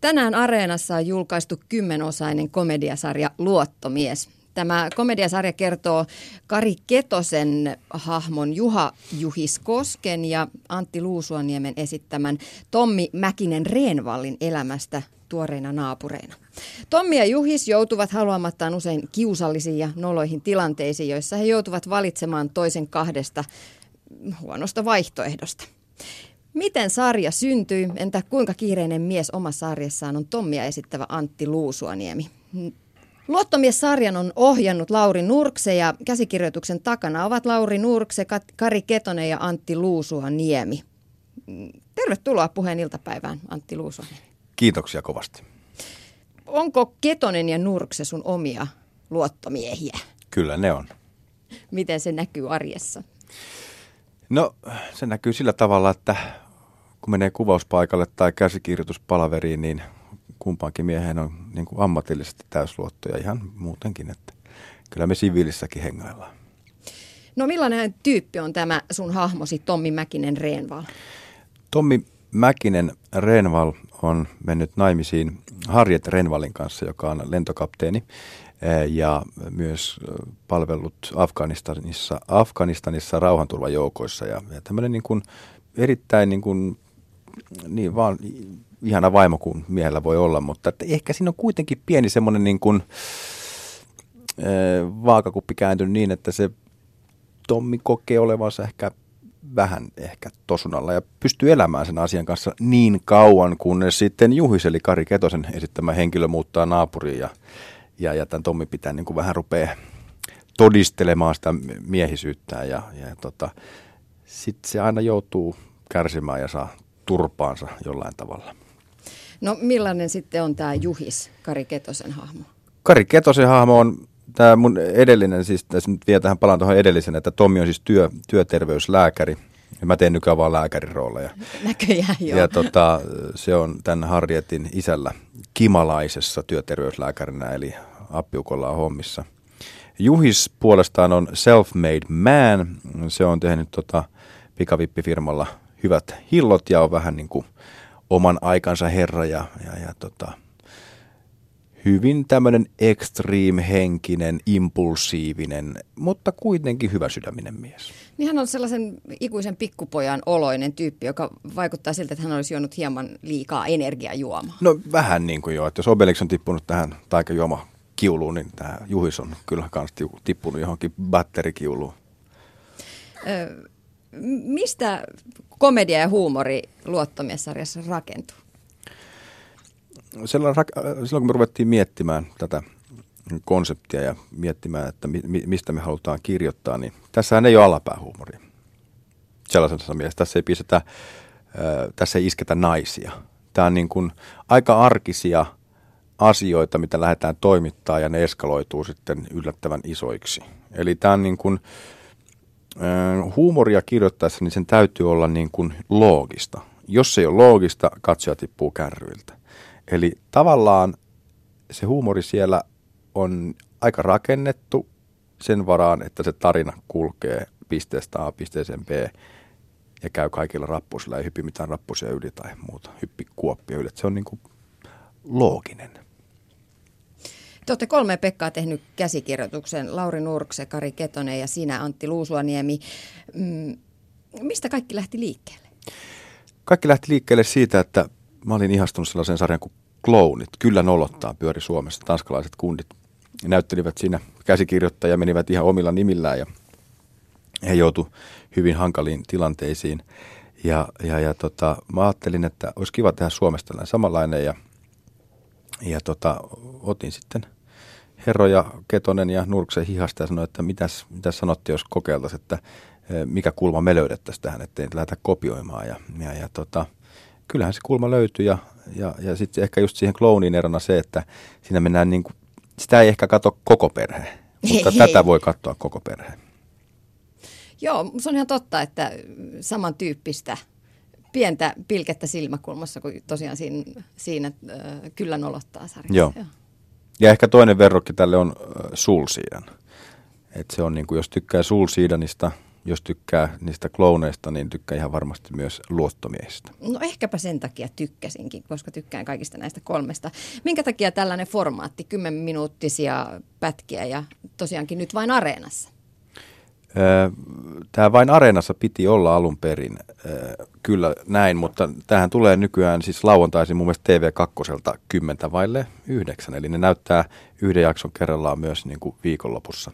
Tänään Areenassa on julkaistu kymmenosainen komediasarja Luottomies. Tämä komediasarja kertoo Kari Ketosen hahmon Juha Juhiskosken ja Antti Luusuaniemen esittämän Tommi Mäkinen Reenvallin elämästä tuoreina naapureina. Tommi ja Juhis joutuvat haluamattaan usein kiusallisiin ja noloihin tilanteisiin, joissa he joutuvat valitsemaan toisen kahdesta huonosta vaihtoehdosta. Miten sarja syntyi? Entä kuinka kiireinen mies omassa sarjassaan on Tommia esittävä Antti Luusuaniemi? Luottomies-sarjan on ohjannut Lauri Nurkse ja käsikirjoituksen takana ovat Lauri Nurkse, Kari Ketonen ja Antti Luusuaniemi. Tervetuloa puheen iltapäivään, Antti Luusuaniemi. Kiitoksia kovasti. Onko Ketonen ja Nurkse sun omia luottomiehiä? Kyllä ne on. Miten se näkyy arjessa? No se näkyy sillä tavalla, että kun menee kuvauspaikalle tai käsikirjoituspalaveriin, niin kumpaankin miehen on niin kuin ammatillisesti täysluottoja ihan muutenkin, että kyllä me siviilissäkin hengaillaan. No millainen tyyppi on tämä sun hahmosi Tommi Mäkinen Reenval? Tommi Mäkinen Renval on mennyt naimisiin Harriet Renvalin kanssa, joka on lentokapteeni ja myös eh, palvellut Afganistanissa, Afganistanissa rauhanturvajoukoissa. Ja, ja tämmöinen niin kuin erittäin niin kuin, niin vaan ihana vaimo kuin miehellä voi olla, mutta että ehkä siinä on kuitenkin pieni semmoinen niin kuin, vaakakuppi kääntynyt niin, että se Tommi kokee olevansa ehkä vähän ehkä tosunalla ja pystyy elämään sen asian kanssa niin kauan, kunnes sitten Juhis eli Kari Ketosen esittämä henkilö muuttaa naapuriin ja, ja, ja tämän Tommi pitää niin kuin vähän rupeaa todistelemaan sitä miehisyyttään ja, ja tota, sitten se aina joutuu kärsimään ja saa turpaansa jollain tavalla. No millainen sitten on tämä Juhis, Kari Ketosen hahmo? Kari Ketosen hahmo on tämä mun edellinen, siis tässä nyt vielä tähän palaan tuohon edellisen, että Tommi on siis työ, työterveyslääkäri. Ja mä teen nykyään vaan lääkärin rooleja. Näköjään joo. Ja tota, se on tämän Harrietin isällä kimalaisessa työterveyslääkärinä, eli appiukolla on hommissa. Juhis puolestaan on self-made man. Se on tehnyt tota, pikavippifirmalla hyvät hillot ja on vähän niin kuin oman aikansa herra ja, ja, ja tota, hyvin tämmöinen extreme-henkinen, impulsiivinen, mutta kuitenkin hyvä sydäminen mies. Niin hän on sellaisen ikuisen pikkupojan oloinen tyyppi, joka vaikuttaa siltä, että hän olisi juonut hieman liikaa energiajuomaa. No vähän niin kuin joo, että jos Obelix on tippunut tähän taikajuoma kiuluun, niin tämä Juhis on kyllä myös tippunut johonkin batterikiuluun. Ö, mistä komedia ja huumori luottomiessarjassa rakentuu? silloin, silloin kun me ruvettiin miettimään tätä konseptia ja miettimään, että mi, mistä me halutaan kirjoittaa, niin tässähän ei ole alapäähuumoria. Sellaisessa mielessä tässä ei pistetä, tässä ei isketä naisia. Tämä on niin kuin aika arkisia asioita, mitä lähdetään toimittaa ja ne eskaloituu sitten yllättävän isoiksi. Eli tämä on niin kuin, huumoria kirjoittaessa, niin sen täytyy olla niin kuin loogista. Jos se ei ole loogista, katsoja tippuu kärryiltä. Eli tavallaan se huumori siellä on aika rakennettu sen varaan, että se tarina kulkee pisteestä A pisteeseen B ja käy kaikilla rappusilla, ei hyppi mitään rappusia yli tai muuta, hyppi kuoppia yli. se on niin kuin looginen. Te olette kolme Pekkaa tehnyt käsikirjoituksen, Lauri Nurkse, Kari Ketonen ja sinä Antti Luusuaniemi. Mm, mistä kaikki lähti liikkeelle? Kaikki lähti liikkeelle siitä, että mä olin ihastunut sellaisen sarjan kuin Klounit. Kyllä nolottaa pyöri Suomessa. Tanskalaiset kundit näyttelivät siinä käsikirjoittajia, menivät ihan omilla nimillään ja he joutu hyvin hankaliin tilanteisiin. Ja, ja, ja tota, mä ajattelin, että olisi kiva tehdä Suomesta tällainen samanlainen ja, ja tota, otin sitten Herro ja Ketonen ja Nurksen hihasta ja sanoin, että mitäs, mitäs sanotte, jos kokeiltaisiin, että e, mikä kulma me löydettäisiin tähän, ettei lähdetä kopioimaan. Ja, ja, ja tota, kyllähän se kulma löytyi ja, ja, ja sitten ehkä just siihen kloonin erona se, että siinä mennään niin kuin, sitä ei ehkä katso koko perhe, mutta tätä voi katsoa koko perhe. Joo, se on ihan totta, että samantyyppistä pientä pilkettä silmäkulmassa kuin tosiaan siinä, siinä äh, kyllä nolottaa sarjassa. Joo. Joo. Ja ehkä toinen verrokki tälle on äh, Sulsiidan. Et se on niin kuin, jos tykkää Sulsiidanista, jos tykkää niistä klouneista, niin tykkää ihan varmasti myös luottomiehistä. No ehkäpä sen takia tykkäsinkin, koska tykkään kaikista näistä kolmesta. Minkä takia tällainen formaatti, 10 minuuttisia pätkiä ja tosiaankin nyt vain areenassa? Tämä vain areenassa piti olla alun perin, kyllä näin, mutta tähän tulee nykyään siis lauantaisin mun mielestä TV2 kymmentä vaille yhdeksän, eli ne näyttää yhden jakson kerrallaan myös niin kuin viikonlopussa.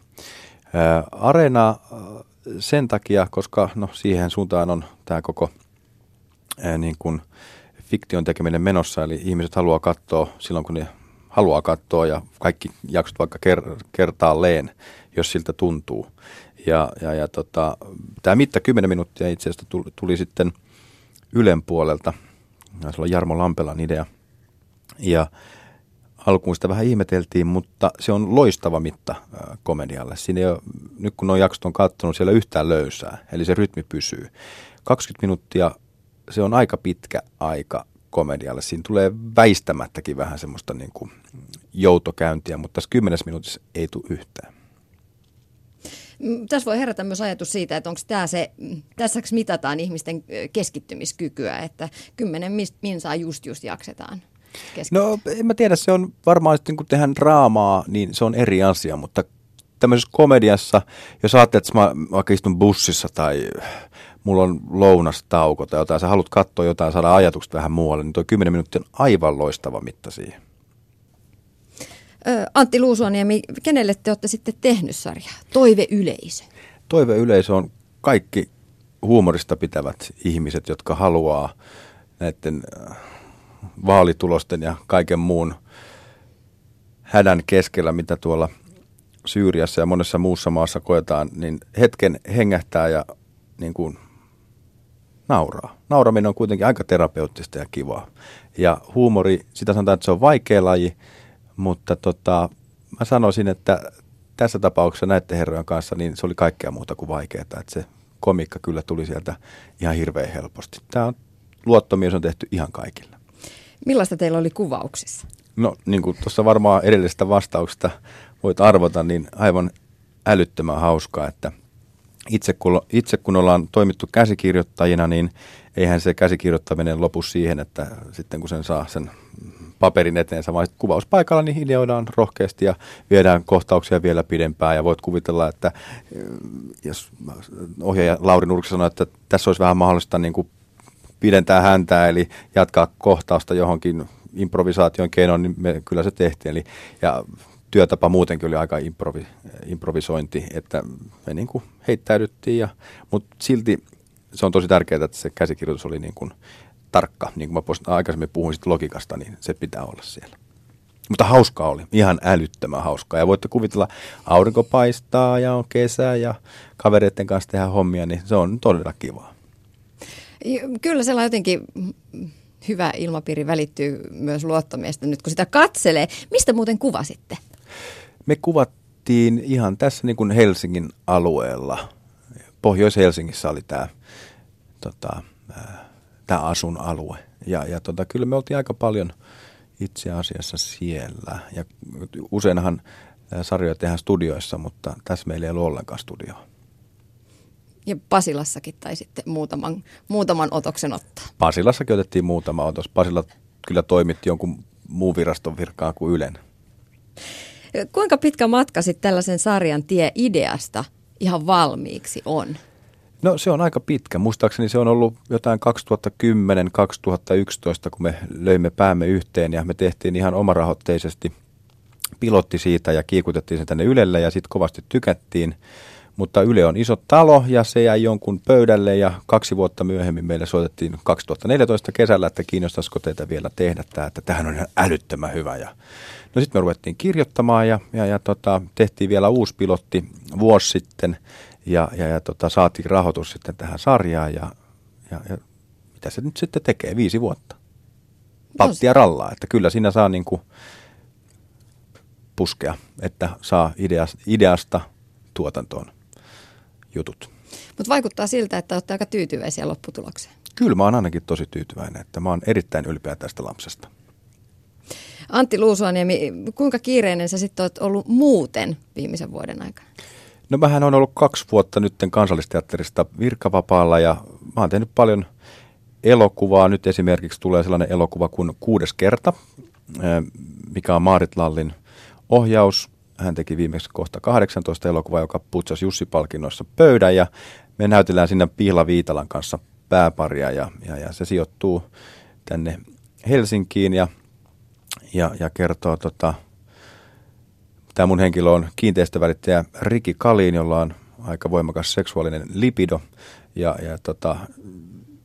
Areena sen takia, koska no, siihen suuntaan on tämä koko niin kuin fiktion tekeminen menossa, eli ihmiset haluaa katsoa silloin, kun ne haluaa katsoa ja kaikki jaksot vaikka ker- kertaalleen, jos siltä tuntuu. Ja, ja, ja tota, tämä mitta 10 minuuttia itse asiassa tuli, tuli sitten Ylen puolelta. Se on Jarmo Lampelan idea. Ja alkuun sitä vähän ihmeteltiin, mutta se on loistava mitta äh, komedialle. Siinä ei ole, nyt kun on jaksot on siellä yhtään löysää, eli se rytmi pysyy. 20 minuuttia, se on aika pitkä aika komedialle. Siinä tulee väistämättäkin vähän semmoista niin kuin joutokäyntiä, mutta tässä kymmenes minuutissa ei tule yhtään. Mm, tässä voi herätä myös ajatus siitä, että onko tämä se, tässä mitataan ihmisten keskittymiskykyä, että kymmenen minsaa just just jaksetaan. No en mä tiedä, se on varmaan sitten kun tehdään draamaa, niin se on eri asia, mutta tämmöisessä komediassa, jos ajattelet, että mä vaikka istun bussissa tai mulla on lounastauko tai jotain, sä haluat katsoa jotain, saada ajatukset vähän muualle, niin tuo 10 minuuttia on aivan loistava mitta siihen. Antti Luusuaniemi, kenelle te olette sitten tehnyt sarjaa? Toiveyleisö. Toiveyleisö on kaikki huumorista pitävät ihmiset, jotka haluaa näiden vaalitulosten ja kaiken muun hädän keskellä, mitä tuolla Syyriassa ja monessa muussa maassa koetaan, niin hetken hengähtää ja niin kuin nauraa. Nauraminen on kuitenkin aika terapeuttista ja kivaa. Ja huumori, sitä sanotaan, että se on vaikea laji, mutta tota, mä sanoisin, että tässä tapauksessa näiden herrojen kanssa niin se oli kaikkea muuta kuin vaikeaa. Että se komikka kyllä tuli sieltä ihan hirveän helposti. Tämä on, luottomies on tehty ihan kaikille. Millaista teillä oli kuvauksissa? No niin kuin tuossa varmaan edellisestä vastauksesta voit arvota, niin aivan älyttömän hauskaa, että itse kun, itse kun ollaan toimittu käsikirjoittajina, niin eihän se käsikirjoittaminen lopu siihen, että sitten kun sen saa sen paperin eteensä, vaan kuvauspaikalla niin ideoidaan rohkeasti ja viedään kohtauksia vielä pidempään ja voit kuvitella, että eh, jos ohjaaja Lauri Nurkki sanoi, että tässä olisi vähän mahdollista niin kuin pidentää häntää, eli jatkaa kohtausta johonkin improvisaation keinoin, niin me kyllä se tehtiin. Eli, ja työtapa muutenkin oli aika improvi, improvisointi, että me niin kuin heittäydyttiin, ja, mutta silti se on tosi tärkeää, että se käsikirjoitus oli niin kuin tarkka, niin kuin mä aikaisemmin puhuin sit logikasta, niin se pitää olla siellä. Mutta hauskaa oli, ihan älyttömän hauskaa. Ja voitte kuvitella, aurinko paistaa ja on kesä ja kavereiden kanssa tehdään hommia, niin se on todella kivaa. Kyllä sellainen jotenkin hyvä ilmapiiri välittyy myös luottomiestä nyt, kun sitä katselee. Mistä muuten kuvasitte? Me kuvattiin ihan tässä niin kuin Helsingin alueella. Pohjois-Helsingissä oli tämä tota, tämä asun alue. Ja, ja tota, kyllä me oltiin aika paljon itse asiassa siellä. Ja useinhan sarjoja tehdään studioissa, mutta tässä meillä ei ole ollenkaan studioa. Ja Pasilassakin tai sitten muutaman, muutaman otoksen ottaa. Pasilassakin otettiin muutama otos. Pasila kyllä toimitti jonkun muun viraston virkaa kuin Ylen. Kuinka pitkä matka sitten tällaisen sarjan tie ideasta ihan valmiiksi on? No se on aika pitkä. Muistaakseni se on ollut jotain 2010-2011, kun me löimme päämme yhteen ja me tehtiin ihan omarahoitteisesti pilotti siitä ja kiikutettiin sen tänne Ylelle ja sitten kovasti tykättiin. Mutta Yle on iso talo ja se jäi jonkun pöydälle ja kaksi vuotta myöhemmin meille soitettiin 2014 kesällä, että kiinnostaisiko teitä vielä tehdä tämä, että tähän on ihan älyttömän hyvä. Ja no sitten me ruvettiin kirjoittamaan ja, ja, ja tota, tehtiin vielä uusi pilotti vuosi sitten ja, ja, ja tota, saatiin rahoitus sitten tähän sarjaan ja, ja, ja mitä se nyt sitten tekee, viisi vuotta. Pattia rallaa, että kyllä siinä saa niin kuin puskea, että saa ideasta, ideasta tuotantoon jutut. Mutta vaikuttaa siltä, että olette aika tyytyväisiä lopputulokseen. Kyllä mä oon ainakin tosi tyytyväinen, että mä oon erittäin ylpeä tästä lapsesta. Antti Luusuaniemi, kuinka kiireinen sä sitten oot ollut muuten viimeisen vuoden aikana? No mähän on ollut kaksi vuotta nytten kansallisteatterista virkavapaalla ja mä oon tehnyt paljon elokuvaa. Nyt esimerkiksi tulee sellainen elokuva kuin Kuudes kerta, mikä on Maarit Lallin ohjaus. Hän teki viimeksi kohta 18 elokuvaa, joka putsasi Jussi-palkinnoissa pöydän ja me näytellään sinne Piila Viitalan kanssa pääparia ja, ja, ja se sijoittuu tänne Helsinkiin ja, ja, ja kertoo tota, Tämä mun henkilö on kiinteistövälittäjä Riki Kaliin, jolla on aika voimakas seksuaalinen lipido ja, ja tota,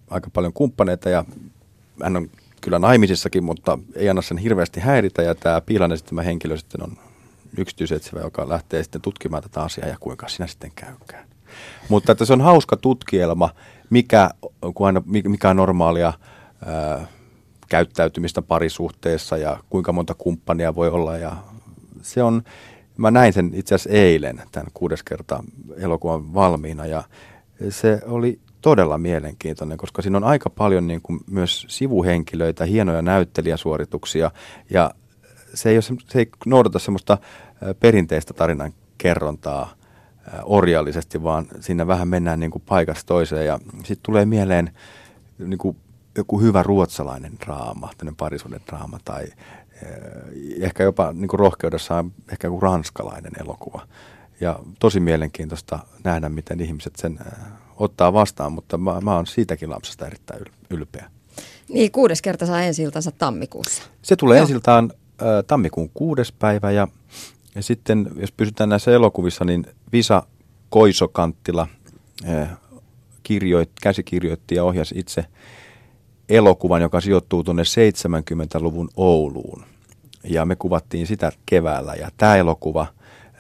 aika paljon kumppaneita ja hän on kyllä naimisissakin, mutta ei anna sen hirveästi häiritä ja tämä Piilan esittämä henkilö sitten on yksityisetsivä, joka lähtee sitten tutkimaan tätä asiaa ja kuinka sinä sitten käykään. Mutta että se on hauska tutkielma, mikä, kun aina, mikä on normaalia ää, käyttäytymistä parisuhteessa ja kuinka monta kumppania voi olla ja se on, mä näin sen itse asiassa eilen tämän kuudes kerta elokuvan valmiina ja se oli todella mielenkiintoinen, koska siinä on aika paljon niin kuin myös sivuhenkilöitä, hienoja näyttelijäsuorituksia ja se ei, ole, se ei noudata semmoista perinteistä tarinan kerrontaa orjallisesti, vaan siinä vähän mennään niin kuin paikasta toiseen ja sitten tulee mieleen niin kuin joku hyvä ruotsalainen draama, tämmöinen parisuuden draama tai ehkä jopa niin kuin rohkeudessaan ehkä joku ranskalainen elokuva. Ja tosi mielenkiintoista nähdä, miten ihmiset sen eh, ottaa vastaan, mutta mä, mä oon siitäkin lapsesta erittäin ylpeä. Niin, kuudes kerta saa ensi tammikuussa. Se tulee ensi äh, tammikuun kuudes päivä ja, ja sitten, jos pysytään näissä elokuvissa, niin Visa Koisokanttila äh, kirjoit, käsikirjoitti ja ohjasi itse elokuvan, joka sijoittuu tuonne 70-luvun Ouluun ja me kuvattiin sitä keväällä ja tämä elokuva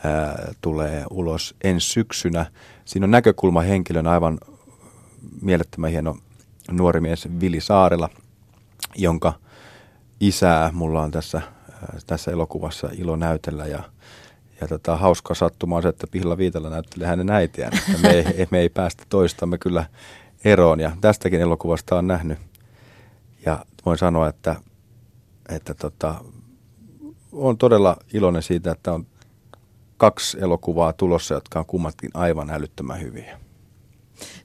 ää, tulee ulos ensi syksynä. Siinä on näkökulma henkilön aivan mielettömän hieno nuori mies Vili Saarela, jonka isää mulla on tässä, ää, tässä elokuvassa ilo näytellä ja ja tota, hauska sattuma on se, että Pihla Viitala näyttelee hänen äitiään. Että me, ei, me ei päästä toistamme kyllä eroon ja tästäkin elokuvasta on nähnyt. Ja voin sanoa, että, että tota, on todella iloinen siitä, että on kaksi elokuvaa tulossa, jotka on kummatkin aivan älyttömän hyviä.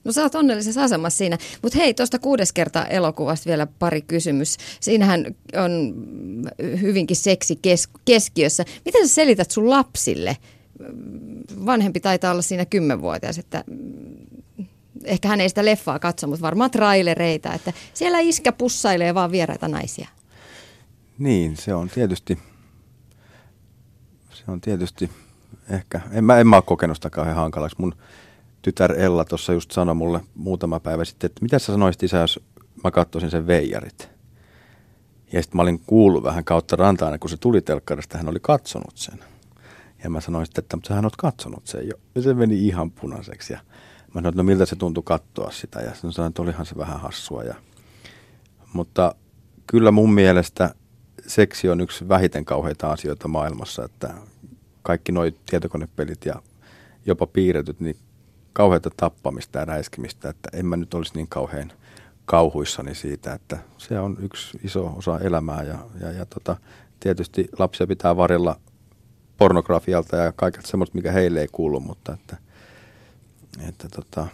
No sä oot onnellisessa asemassa siinä. Mutta hei, tuosta kuudes kerta elokuvasta vielä pari kysymys. Siinähän on hyvinkin seksi kes- keskiössä. Miten sä selität sun lapsille? Vanhempi taitaa olla siinä kymmenvuotias, että ehkä hän ei sitä leffaa katso, mutta varmaan trailereita, että siellä iskä pussailee vaan vieraita naisia. Niin, se on tietysti se on tietysti ehkä, en mä, en mä ole kokenut sitä kauhean hankalaksi. Mun tytär Ella tuossa just sanoi mulle muutama päivä sitten, että mitä sä sanoisit isä, jos mä katsoisin sen veijarit. Ja sitten mä olin kuullut vähän kautta rantaan, kun se tuli telkkarista, hän oli katsonut sen. Ja mä sanoin sitten, että mutta sähän oot katsonut sen jo. Ja se meni ihan punaiseksi. Ja mä sanoin, että no miltä se tuntui katsoa sitä. Ja sanoin, että olihan se vähän hassua. Ja, mutta kyllä mun mielestä seksi on yksi vähiten kauheita asioita maailmassa, että kaikki nuo tietokonepelit ja jopa piirretyt, niin kauheita tappamista ja räiskimistä, että en mä nyt olisi niin kauhean kauhuissani siitä, että se on yksi iso osa elämää ja, ja, ja tota, tietysti lapsia pitää varjella pornografialta ja kaikesta semmoista, mikä heille ei kuulu, mutta että, että tota,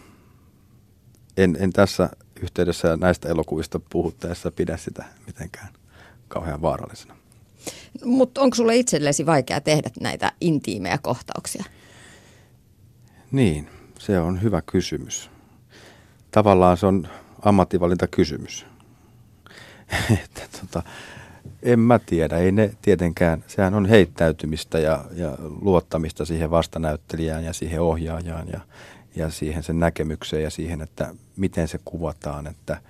en, en tässä yhteydessä näistä elokuvista puhuttaessa pidä sitä mitenkään kauhean vaarallisena. Mutta onko sulle itsellesi vaikea tehdä näitä intiimejä kohtauksia? Niin, se on hyvä kysymys. Tavallaan se on ammattivalinta kysymys. että tota, en mä tiedä, ei ne tietenkään, sehän on heittäytymistä ja, ja luottamista siihen vastanäyttelijään ja siihen ohjaajaan ja, ja siihen sen näkemykseen ja siihen, että miten se kuvataan, että,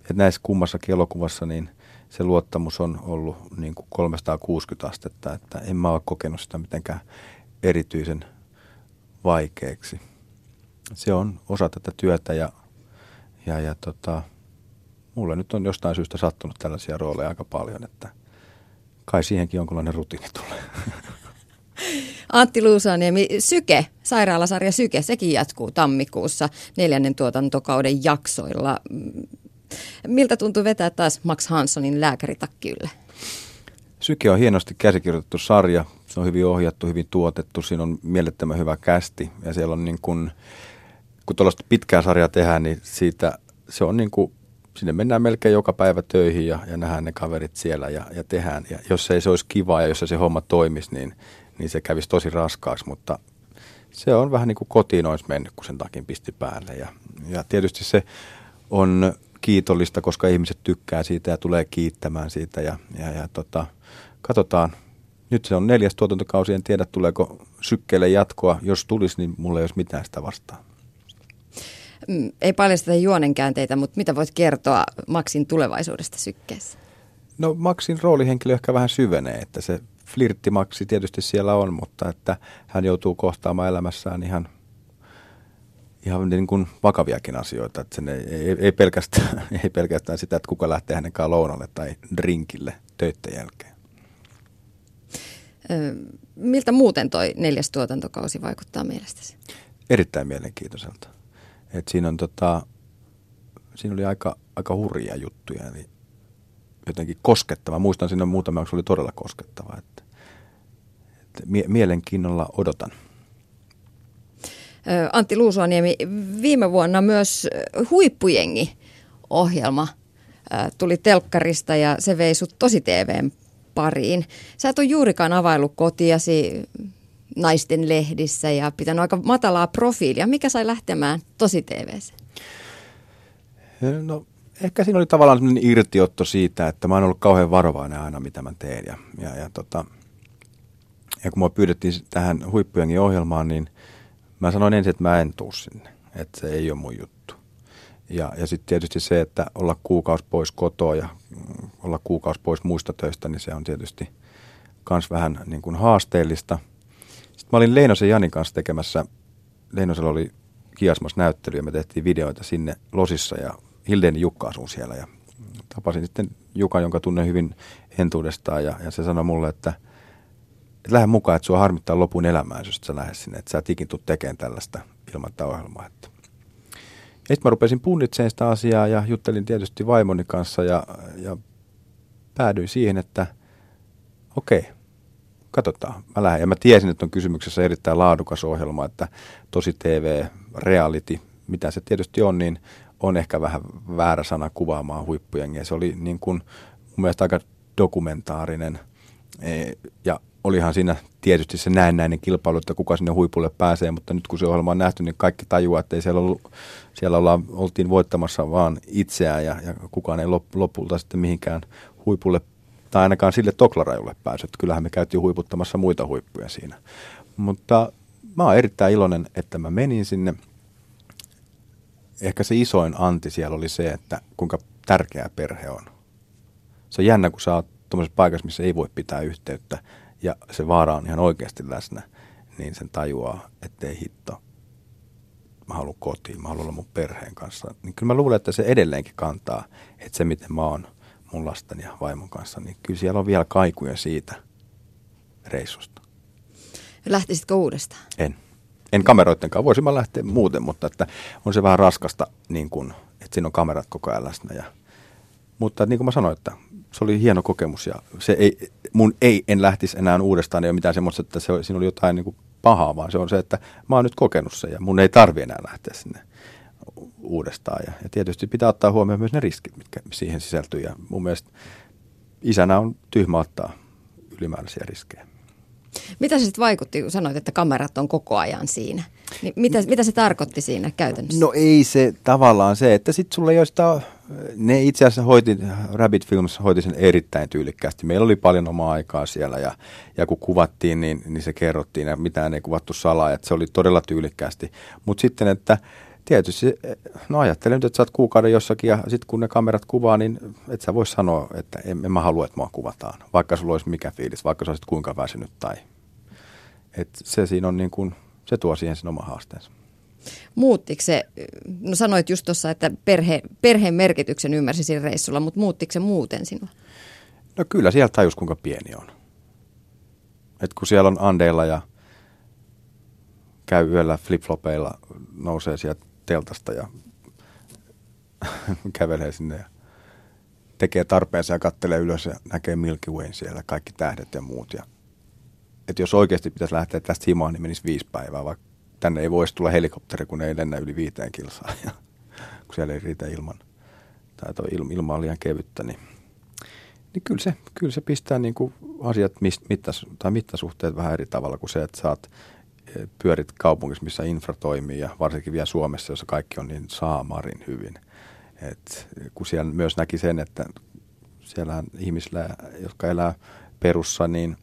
että näissä kummassakin elokuvassa niin – se luottamus on ollut niin kuin 360 astetta, että en mä ole kokenut sitä mitenkään erityisen vaikeaksi. Se on osa tätä työtä ja, ja, ja tota, mulle nyt on jostain syystä sattunut tällaisia rooleja aika paljon, että kai siihenkin jonkinlainen rutiini tulee. Antti Luusaniemi, Syke, sairaalasarja Syke, sekin jatkuu tammikuussa neljännen tuotantokauden jaksoilla. Miltä tuntuu vetää taas Max Hanssonin lääkäritakki ylle? Syke on hienosti käsikirjoitettu sarja. Se on hyvin ohjattu, hyvin tuotettu, siinä on mielettömän hyvä kästi ja siellä on niin kuin, kun tuollaista pitkää sarjaa tehdään, niin siitä se on niin kuin, sinne mennään melkein joka päivä töihin ja, ja nähdään ne kaverit siellä ja, ja tehdään. Ja jos ei se olisi kivaa ja jos se homma toimisi, niin, niin se kävisi tosi raskaaksi, mutta se on vähän niin kuin kotiin olisi mennyt, kun sen takin pisti päälle. Ja, ja tietysti se on kiitollista, koska ihmiset tykkää siitä ja tulee kiittämään siitä ja, ja, ja tota, katsotaan. Nyt se on neljäs tuotantokausi, en tiedä tuleeko sykkeelle jatkoa. Jos tulisi, niin mulla ei olisi mitään sitä vastaan. Mm, ei paljasteta juonenkäänteitä, mutta mitä voit kertoa Maxin tulevaisuudesta sykkeessä? No Maxin roolihenkilö ehkä vähän syvenee, että se flirttimaksi tietysti siellä on, mutta että hän joutuu kohtaamaan elämässään ihan, ihan niin kuin vakaviakin asioita. Että sen ei, ei, ei, pelkästään, ei pelkästään sitä, että kuka lähtee hänen kanssaan lounalle tai drinkille töiden jälkeen. Miltä muuten toi neljäs tuotantokausi vaikuttaa mielestäsi? Erittäin mielenkiintoiselta. Et siinä, on tota, siinä oli aika, aika hurjia juttuja, eli jotenkin koskettava. Muistan siinä muutama, se oli todella koskettava. Että, että mie- mielenkiinnolla odotan. Antti Luusuaniemi, viime vuonna myös huippujengi ohjelma tuli telkkarista ja se vei sut tosi TVn pariin. Sä et ole juurikaan availlut kotiasi naisten lehdissä ja pitänyt aika matalaa profiilia. Mikä sai lähtemään tosi TVC? No ehkä siinä oli tavallaan sellainen irtiotto siitä, että mä oon ollut kauhean varovainen aina, mitä mä teen. Ja, ja, ja, tota, ja kun mua pyydettiin tähän huippujengin ohjelmaan, niin mä sanoin ensin, että mä en tuu sinne. Että se ei ole mun juttu. Ja, ja sitten tietysti se, että olla kuukausi pois kotoa ja olla kuukausi pois muista töistä, niin se on tietysti myös vähän niin kuin haasteellista. Sitten mä olin Leinosen Janin kanssa tekemässä, Leinosella oli kiasmas näyttely ja me tehtiin videoita sinne Losissa ja Hildeni Jukka asuu siellä ja tapasin sitten Jukan, jonka tunnen hyvin entuudestaan ja, ja se sanoi mulle, että, että lähde mukaan, että sua harmittaa lopun elämää, jos sä lähdet sinne, että sä et ikin tuu tekemään tällaista ilman tätä ohjelmaa. Että. Ja sitten mä rupesin punnitsemaan sitä asiaa ja juttelin tietysti vaimoni kanssa ja, ja päädyin siihen, että okei, okay, katsotaan, mä lähden. Ja mä tiesin, että on kysymyksessä erittäin laadukas ohjelma, että tosi TV, reality, mitä se tietysti on, niin on ehkä vähän väärä sana kuvaamaan huippujengiä. Se oli niin kuin mun mielestä aika dokumentaarinen e, ja olihan siinä tietysti se näennäinen kilpailu, että kuka sinne huipulle pääsee, mutta nyt kun se ohjelma on nähty, niin kaikki tajuaa, että ei siellä, ollut, siellä olla, oltiin voittamassa vaan itseään ja, ja kukaan ei lop, lopulta sitten mihinkään huipulle tai ainakaan sille toklarajulle päässyt. Kyllähän me käytiin huiputtamassa muita huippuja siinä. Mutta mä oon erittäin iloinen, että mä menin sinne – ehkä se isoin anti siellä oli se, että kuinka tärkeä perhe on. Se on jännä, kun sä oot tuommoisessa paikassa, missä ei voi pitää yhteyttä ja se vaara on ihan oikeasti läsnä, niin sen tajuaa, ettei hitto, mä haluan kotiin, mä haluan olla mun perheen kanssa. Niin kyllä mä luulen, että se edelleenkin kantaa, että se miten mä oon mun lasten ja vaimon kanssa, niin kyllä siellä on vielä kaikuja siitä reissusta. Lähtisitkö uudestaan? En en kameroiden kanssa, voisin mä lähteä muuten, mutta että on se vähän raskasta, niin kun, että siinä on kamerat koko ajan läsnä. Ja, mutta niin kuin mä sanoin, että se oli hieno kokemus ja se ei, mun ei en lähtisi enää uudestaan, ei ole mitään semmoista, että se, siinä oli jotain niin kuin pahaa, vaan se on se, että mä oon nyt kokenut sen ja mun ei tarvi enää lähteä sinne uudestaan. Ja, ja tietysti pitää ottaa huomioon myös ne riskit, mitkä siihen sisältyy ja mun mielestä isänä on tyhmä ottaa ylimääräisiä riskejä. Mitä se sitten vaikutti, kun sanoit, että kamerat on koko ajan siinä? Niin mitä, mitä se tarkoitti siinä käytännössä? No ei se tavallaan se, että sitten sulle joista, ne itse asiassa hoiti, Rabbit Films hoiti sen erittäin tyylikkäästi. Meillä oli paljon omaa aikaa siellä ja, ja kun kuvattiin, niin, niin se kerrottiin ja mitään ei kuvattu salaa, että se oli todella tyylikkäästi. Mutta sitten, että tietysti, no ajattelen nyt, että sä oot kuukauden jossakin ja sitten kun ne kamerat kuvaa, niin et sä voi sanoa, että en, en mä halua, että mua kuvataan. Vaikka sulla olisi mikä fiilis, vaikka sä olisit kuinka väsynyt tai... Et se siinä on niin kuin, se tuo siihen sen oma haasteensa. Muuttiko se, no sanoit just tuossa, että perhe, perheen merkityksen ymmärsi siinä reissulla, mutta muuttiko se muuten sinua? No kyllä siellä tajus kuinka pieni on. Et kun siellä on Andeilla ja käy yöllä flipflopeilla, nousee sieltä teltasta ja kävelee sinne ja tekee tarpeensa ja kattelee ylös ja näkee Milky Way siellä, kaikki tähdet ja muut. Ja että jos oikeasti pitäisi lähteä tästä himaan, niin menisi viisi päivää, vaikka tänne ei voisi tulla helikopteri, kun ei lennä yli viiteen kilsaa, ja, kun siellä ei riitä ilman, tai tuo ilma on liian kevyttä, niin, niin kyllä, se, kyllä se pistää niin kuin asiat mittas, tai mittasuhteet vähän eri tavalla kuin se, että saat eh, pyörit kaupungissa, missä infra toimii ja varsinkin vielä Suomessa, jossa kaikki on niin saamarin hyvin. Et kun siellä myös näki sen, että siellä ihmisillä, jotka elää perussa, niin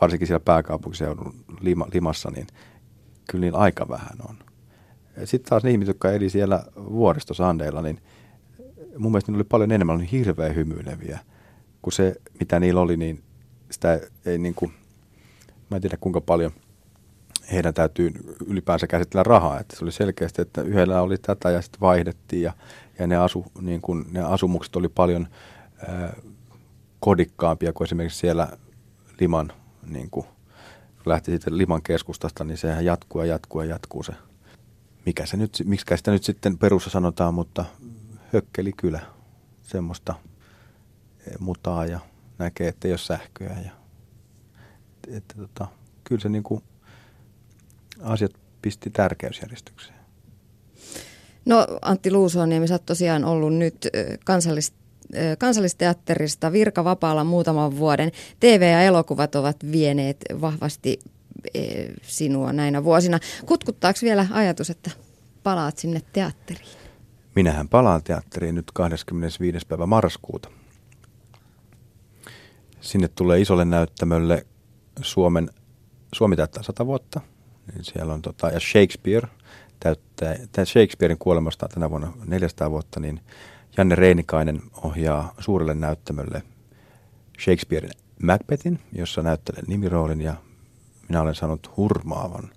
varsinkin siellä pääkaupunkiseudun Lima, Limassa, niin kyllä niin aika vähän on. Sitten taas ne ihmiset, jotka eli siellä vuoristosandeilla, niin mun mielestä niillä oli paljon enemmän, oli hirveän hymyileviä kuin se, mitä niillä oli, niin sitä ei niin kuin, mä en tiedä kuinka paljon heidän täytyy ylipäänsä käsitellä rahaa. Että se oli selkeästi, että yhdellä oli tätä ja sitten vaihdettiin ja, ja ne, asu, niin kuin, ne asumukset oli paljon ää, kodikkaampia kuin esimerkiksi siellä Liman, niin kuin, lähti sitten Liman keskustasta, niin sehän jatkuu ja jatkuu ja jatkuu se. Mikä se nyt, miksi sitä nyt sitten perussa sanotaan, mutta hökkeli kyllä semmoista mutaa ja näkee, että ei ole sähköä. Ja, että, tota, kyllä se niin kuin asiat pisti tärkeysjärjestykseen. No Antti Luusuoniemi, sä oot tosiaan ollut nyt kansallis, kansallisteatterista virkavapaalla muutaman vuoden. TV ja elokuvat ovat vieneet vahvasti sinua näinä vuosina. Kutkuttaako vielä ajatus, että palaat sinne teatteriin? Minähän palaan teatteriin nyt 25. päivä marraskuuta. Sinne tulee isolle näyttämölle Suomen, Suomi täyttää 100 vuotta. Niin siellä on tota, ja Shakespeare täyttää, Shakespearein kuolemasta tänä vuonna 400 vuotta, niin Janne Reinikainen ohjaa suurelle näyttämölle Shakespearein Macbethin, jossa näyttelen nimiroolin ja minä olen saanut hurmaavan,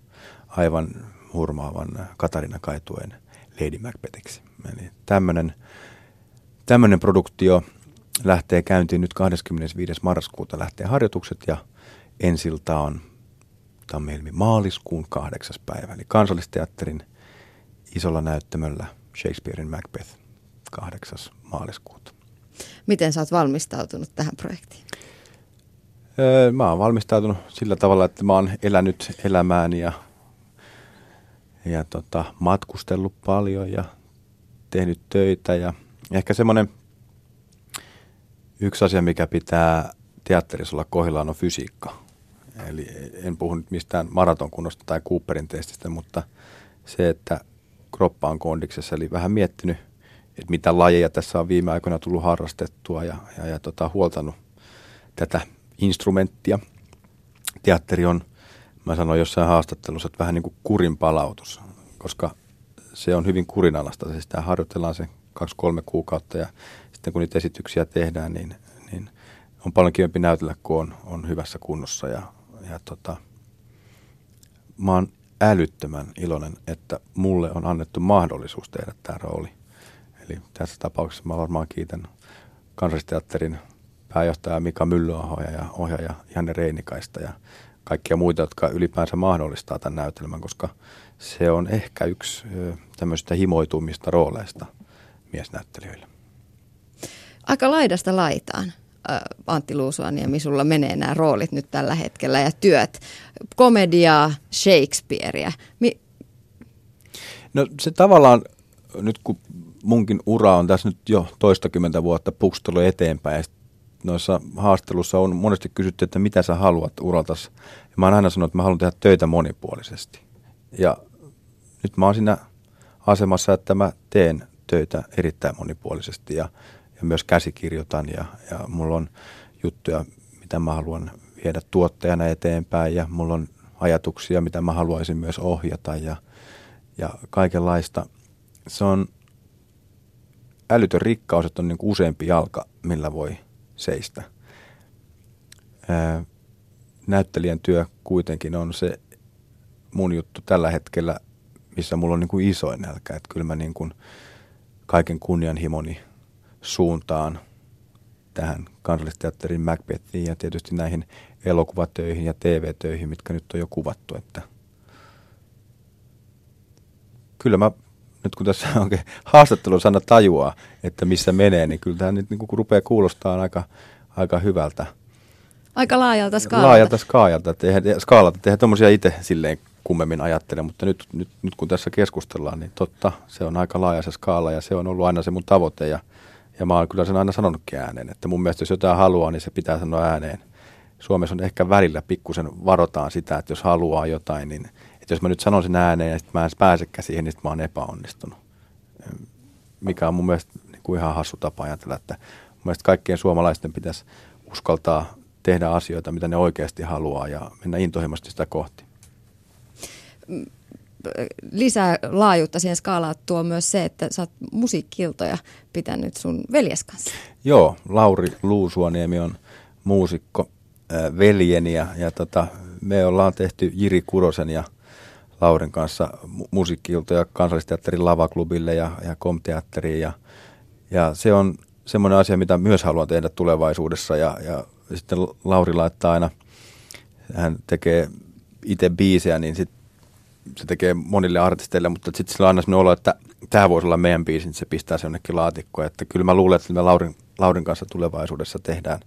aivan hurmaavan Katarina Kaituen Lady Macbethiksi. Eli tämmöinen, tämmöinen produktio lähtee käyntiin nyt 25. marraskuuta lähtee harjoitukset ja ensilta on tammi maaliskuun kahdeksas päivä. Eli kansallisteatterin isolla näyttämöllä Shakespearein Macbeth 8. maaliskuuta. Miten sä oot valmistautunut tähän projektiin? Öö, mä oon valmistautunut sillä tavalla, että mä oon elänyt elämääni ja, ja tota, matkustellut paljon ja tehnyt töitä. Ja ehkä semmoinen yksi asia, mikä pitää teatterissa olla kohdillaan, on fysiikka. Eli en puhu nyt mistään maratonkunnosta tai Cooperin testistä, mutta se, että kroppa on kondiksessa, eli vähän miettinyt, että mitä lajeja tässä on viime aikoina tullut harrastettua ja, ja, ja tota, huoltanut tätä instrumenttia. Teatteri on, mä sanoin jossain haastattelussa, että vähän niin kuin kurin palautus, koska se on hyvin kurinalasta. Siis sitä harjoitellaan se kaksi-kolme kuukautta ja sitten kun niitä esityksiä tehdään, niin, niin on paljon kivempi näytellä, kun on, on hyvässä kunnossa. Ja, ja tota, mä oon älyttömän iloinen, että mulle on annettu mahdollisuus tehdä tämä rooli. Eli tässä tapauksessa mä varmaan kiitän kansallisteatterin pääjohtaja Mika Myllyahoja ja ohjaaja Janne Reinikaista ja kaikkia muita, jotka ylipäänsä mahdollistaa tämän näytelmän, koska se on ehkä yksi tämmöistä himoitumista rooleista miesnäyttelijöille. Aika laidasta laitaan. Antti Luusuaniemi, sulla menee nämä roolit nyt tällä hetkellä ja työt. Komediaa, Shakespearea. Mi- no se tavallaan, nyt kun munkin ura on tässä nyt jo toistakymmentä vuotta pukstelu eteenpäin, ja noissa haastelussa on monesti kysytty, että mitä sä haluat uraltas. Ja mä oon aina sanonut, että mä haluan tehdä töitä monipuolisesti. Ja nyt mä oon siinä asemassa, että mä teen töitä erittäin monipuolisesti ja, ja myös käsikirjoitan ja, ja mulla on juttuja, mitä mä haluan viedä tuottajana eteenpäin ja mulla on ajatuksia, mitä mä haluaisin myös ohjata ja, ja kaikenlaista. Se on älytön rikkaus, että on niin useampi jalka, millä voi seistä. Ää, näyttelijän työ kuitenkin on se mun juttu tällä hetkellä, missä mulla on niin kuin isoin nälkä. Että kyllä mä niin kuin kaiken kunnianhimoni suuntaan tähän kansallisteatterin Macbethiin ja tietysti näihin elokuvatöihin ja TV-töihin, mitkä nyt on jo kuvattu. Että kyllä mä nyt kun tässä onkin haastattelun sana tajuaa, että missä menee, niin kyllä tämä nyt niin kuin rupeaa kuulostaa aika, aika hyvältä. Aika laajalta skaalalta. Laajalta skaalalta. Tehdä, skaalalta. Tehdä tuommoisia itse silleen kummemmin ajattele, mutta nyt, nyt, nyt kun tässä keskustellaan, niin totta, se on aika laaja se skaala ja se on ollut aina se mun tavoite ja, ja mä oon kyllä sen aina sanonutkin ääneen, että mun mielestä jos jotain haluaa, niin se pitää sanoa ääneen. Suomessa on ehkä välillä pikkusen varotaan sitä, että jos haluaa jotain, niin että jos mä nyt sanon sen ääneen ja sitten mä en pääsekään siihen, niin mä oon epäonnistunut. Mikä on mun mielestä niin kuin ihan hassu tapa ajatella, että mun mielestä kaikkien suomalaisten pitäisi uskaltaa tehdä asioita, mitä ne oikeasti haluaa ja mennä intohimoisesti sitä kohti lisää laajuutta siihen skaalaan tuo myös se, että sä oot musiikkiltoja pitänyt sun veljes kanssa. Joo, Lauri Luusuoniemi on muusikko, äh, veljeni ja, ja tota, me ollaan tehty Jiri Kurosen ja Laurin kanssa mu- musiikkiltoja kansallisteatterin lavaklubille ja, ja komteatteriin ja, ja se on semmoinen asia, mitä myös haluan tehdä tulevaisuudessa ja, ja sitten Lauri laittaa aina, hän tekee itse biisejä, niin sitten se tekee monille artisteille, mutta sitten sillä on aina sellainen olo, että tämä voisi olla meidän biisi, niin se pistää se jonnekin laatikkoon. Että kyllä mä luulen, että me Laurin, Laurin kanssa tulevaisuudessa tehdään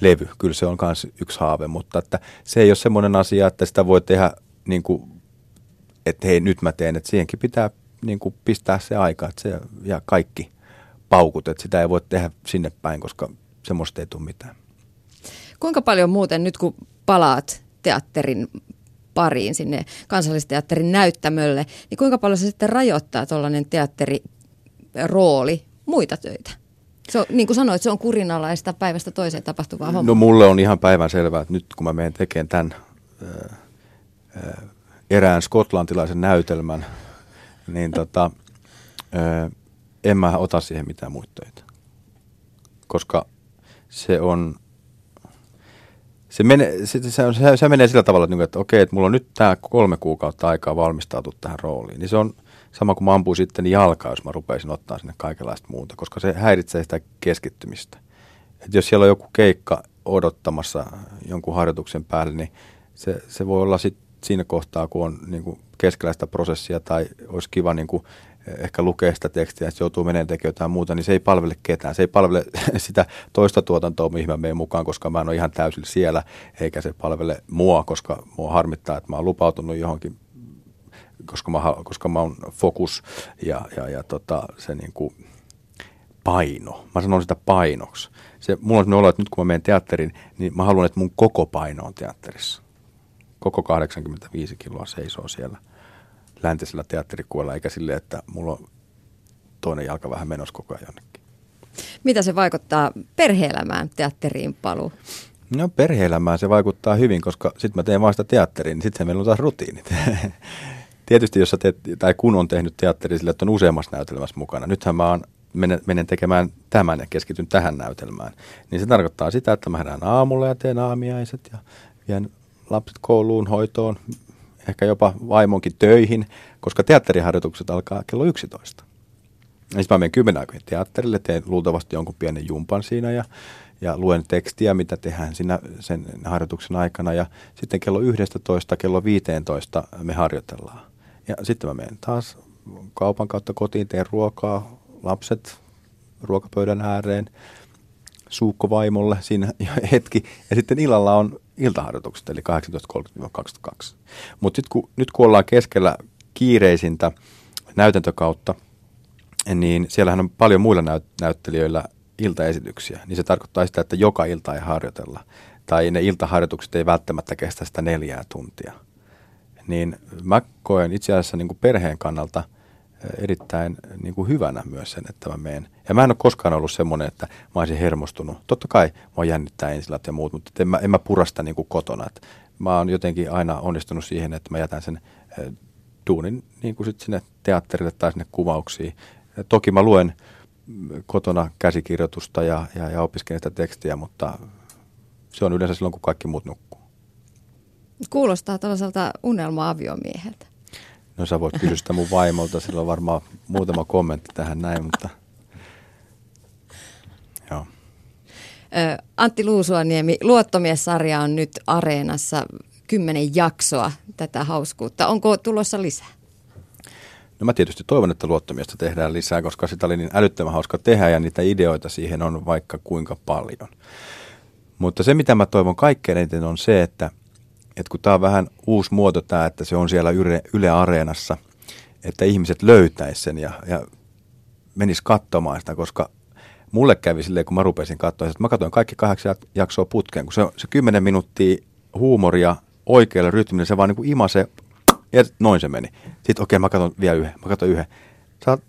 levy. Kyllä se on myös yksi haave, mutta että se ei ole semmoinen asia, että sitä voi tehdä niin kuin, että hei nyt mä teen, että siihenkin pitää niin kuin pistää se aika että se, ja kaikki paukut, että sitä ei voi tehdä sinne päin, koska semmoista ei tule mitään. Kuinka paljon muuten nyt kun palaat teatterin pariin sinne kansallisteatterin näyttämölle, niin kuinka paljon se sitten rajoittaa tuollainen teatterirooli muita töitä? Se on, niin kuin sanoit, se on kurinalaista päivästä toiseen tapahtuvaa hommaa. No mulle on ihan päivän selvää, että nyt kun mä menen tekemään tämän äh, äh, erään skotlantilaisen näytelmän, niin tota, en mä ota siihen mitään muita töitä. Koska se on se, menee, se, se, se, se menee sillä tavalla, että, niinku, että okei, että mulla on nyt tämä kolme kuukautta aikaa valmistautua tähän rooliin. Niin se on sama kuin mä ampuin sitten jalkaa, jos mä rupeisin ottaa sinne kaikenlaista muuta, koska se häiritsee sitä keskittymistä. Et jos siellä on joku keikka odottamassa jonkun harjoituksen päälle, niin se, se voi olla sit siinä kohtaa, kun on niin kuin keskellä sitä prosessia tai olisi kiva niin kuin ehkä lukee sitä tekstiä, että joutuu menemään tekemään jotain muuta, niin se ei palvele ketään. Se ei palvele sitä toista tuotantoa, mihin mä menen mukaan, koska mä en ole ihan täysin siellä, eikä se palvele mua, koska mua harmittaa, että mä oon lupautunut johonkin, koska mä, koska mä oon fokus ja, ja, ja tota, se niin kuin paino. Mä sanon sitä painoksi. Se, mulla on sellainen olo, että nyt kun mä menen teatteriin, niin mä haluan, että mun koko paino on teatterissa. Koko 85 kiloa seisoo siellä – läntisellä teatterikuella, eikä sille, että mulla on toinen jalka vähän menossa koko ajan jonnekin. Mitä se vaikuttaa perheelämään teatteriin paluu? No perheelämään se vaikuttaa hyvin, koska sitten mä teen vaan sitä teatteriin, niin sitten meillä on taas rutiinit. Tietysti jos sä teet, tai kun on tehnyt teatteri sille, että on useammassa näytelmässä mukana. Nythän mä oon, menen, menen tekemään tämän ja keskityn tähän näytelmään. Niin se tarkoittaa sitä, että mä herään aamulla ja teen aamiaiset ja vien lapset kouluun, hoitoon, ehkä jopa vaimonkin töihin, koska teatteriharjoitukset alkaa kello 11. Ja sitten mä menen kymmenen aikoihin teatterille, teen luultavasti jonkun pienen jumpan siinä ja, ja luen tekstiä, mitä tehdään siinä sen harjoituksen aikana. Ja sitten kello 11, kello 15 me harjoitellaan. Ja sitten mä menen taas kaupan kautta kotiin, teen ruokaa, lapset ruokapöydän ääreen, suukko vaimolle siinä hetki. Ja sitten illalla on iltaharjoitukset, eli 18.30-22. Mutta kun, nyt kun ollaan keskellä kiireisintä näytäntökautta, niin siellähän on paljon muilla näyt- näyttelijöillä iltaesityksiä. Niin se tarkoittaa sitä, että joka ilta ei harjoitella. Tai ne iltaharjoitukset ei välttämättä kestä sitä neljää tuntia. Niin mä koen itse asiassa niin kuin perheen kannalta – erittäin niin kuin hyvänä myös sen, että mä menen. Ja mä en ole koskaan ollut semmoinen, että mä olisin hermostunut. Totta kai mä jännittää ensilat ja muut, mutta en mä, en mä purasta niin kuin kotona. Et mä oon jotenkin aina onnistunut siihen, että mä jätän sen duunin niin kuin sit sinne teatterille tai sinne kuvauksiin. Ja toki mä luen kotona käsikirjoitusta ja, ja, ja opiskelen sitä tekstiä, mutta se on yleensä silloin, kun kaikki muut nukkuu. Kuulostaa tällaiselta unelma-aviomieheltä. No sä voit kysyä sitä mun vaimolta, sillä on varmaan muutama kommentti tähän näin, mutta joo. Antti Luusuaniemi, Luottomies-sarja on nyt Areenassa kymmenen jaksoa tätä hauskuutta. Onko tulossa lisää? No mä tietysti toivon, että luottomiestä tehdään lisää, koska sitä oli niin älyttömän hauska tehdä ja niitä ideoita siihen on vaikka kuinka paljon. Mutta se, mitä mä toivon kaikkein eniten on se, että, että kun tämä on vähän uusi muoto tämä, että se on siellä Yle, Yle Areenassa, että ihmiset löytäisi sen ja, ja menis katsomaan sitä, koska mulle kävi silleen, kun mä rupesin katsoa, että mä katsoin kaikki kahdeksan jaksoa putkeen, kun se, se kymmenen minuuttia huumoria oikealle rytmille, se vaan niin kuin imase, ja noin se meni. Sitten okei, okay, mä katson vielä yhden, mä katson yhden. Sä oot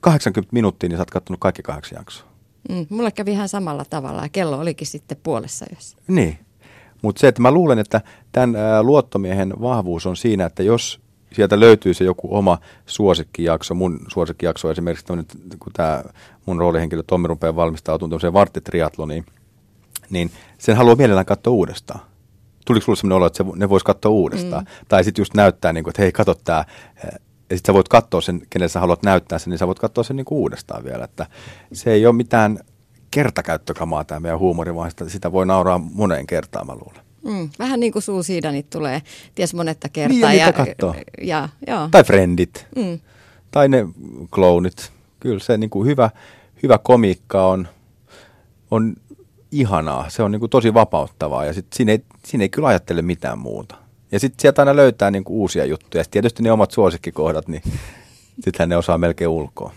80 minuuttia, niin sä oot katsonut kaikki kahdeksan jaksoa. Mm, mulle kävi ihan samalla tavalla ja kello olikin sitten puolessa yössä. Niin, mutta se, että mä luulen, että tämän luottomiehen vahvuus on siinä, että jos sieltä löytyy se joku oma suosikkijakso, mun suosikkijakso esimerkiksi kun tämä mun roolihenkilö Tommi rupeaa valmistautumaan tämmöiseen varttitriatloniin, niin sen haluaa mielellään katsoa uudestaan. Tuliko sulle sellainen olo, että se, ne vois katsoa uudestaan? Mm. Tai sitten just näyttää, niin kuin, että hei, katso tämä. Ja sitten sä voit katsoa sen, kenelle sä haluat näyttää sen, niin sä voit katsoa sen niin kuin uudestaan vielä. Että se ei ole mitään kertakäyttökamaa tämä meidän huumori, vaan sitä, sitä voi nauraa moneen kertaan, mä luulen. Mm, vähän niin kuin suusiidanit tulee ties monetta kertaa. Niin, ja, ja, ja, ja, Tai Friendit. Mm. Tai ne kloonit. Kyllä se niin kuin hyvä, hyvä komiikka on, on ihanaa. Se on niin kuin tosi vapauttavaa ja sit siinä, ei, siinä ei kyllä ajattele mitään muuta. Ja sitten sieltä aina löytää niin kuin uusia juttuja. Ja tietysti ne omat suosikkikohdat, niin sittenhän ne osaa melkein ulkoa.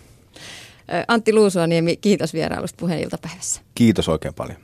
Antti Luusuaniemi, kiitos vierailusta puheeniltapäivässä. Kiitos oikein paljon.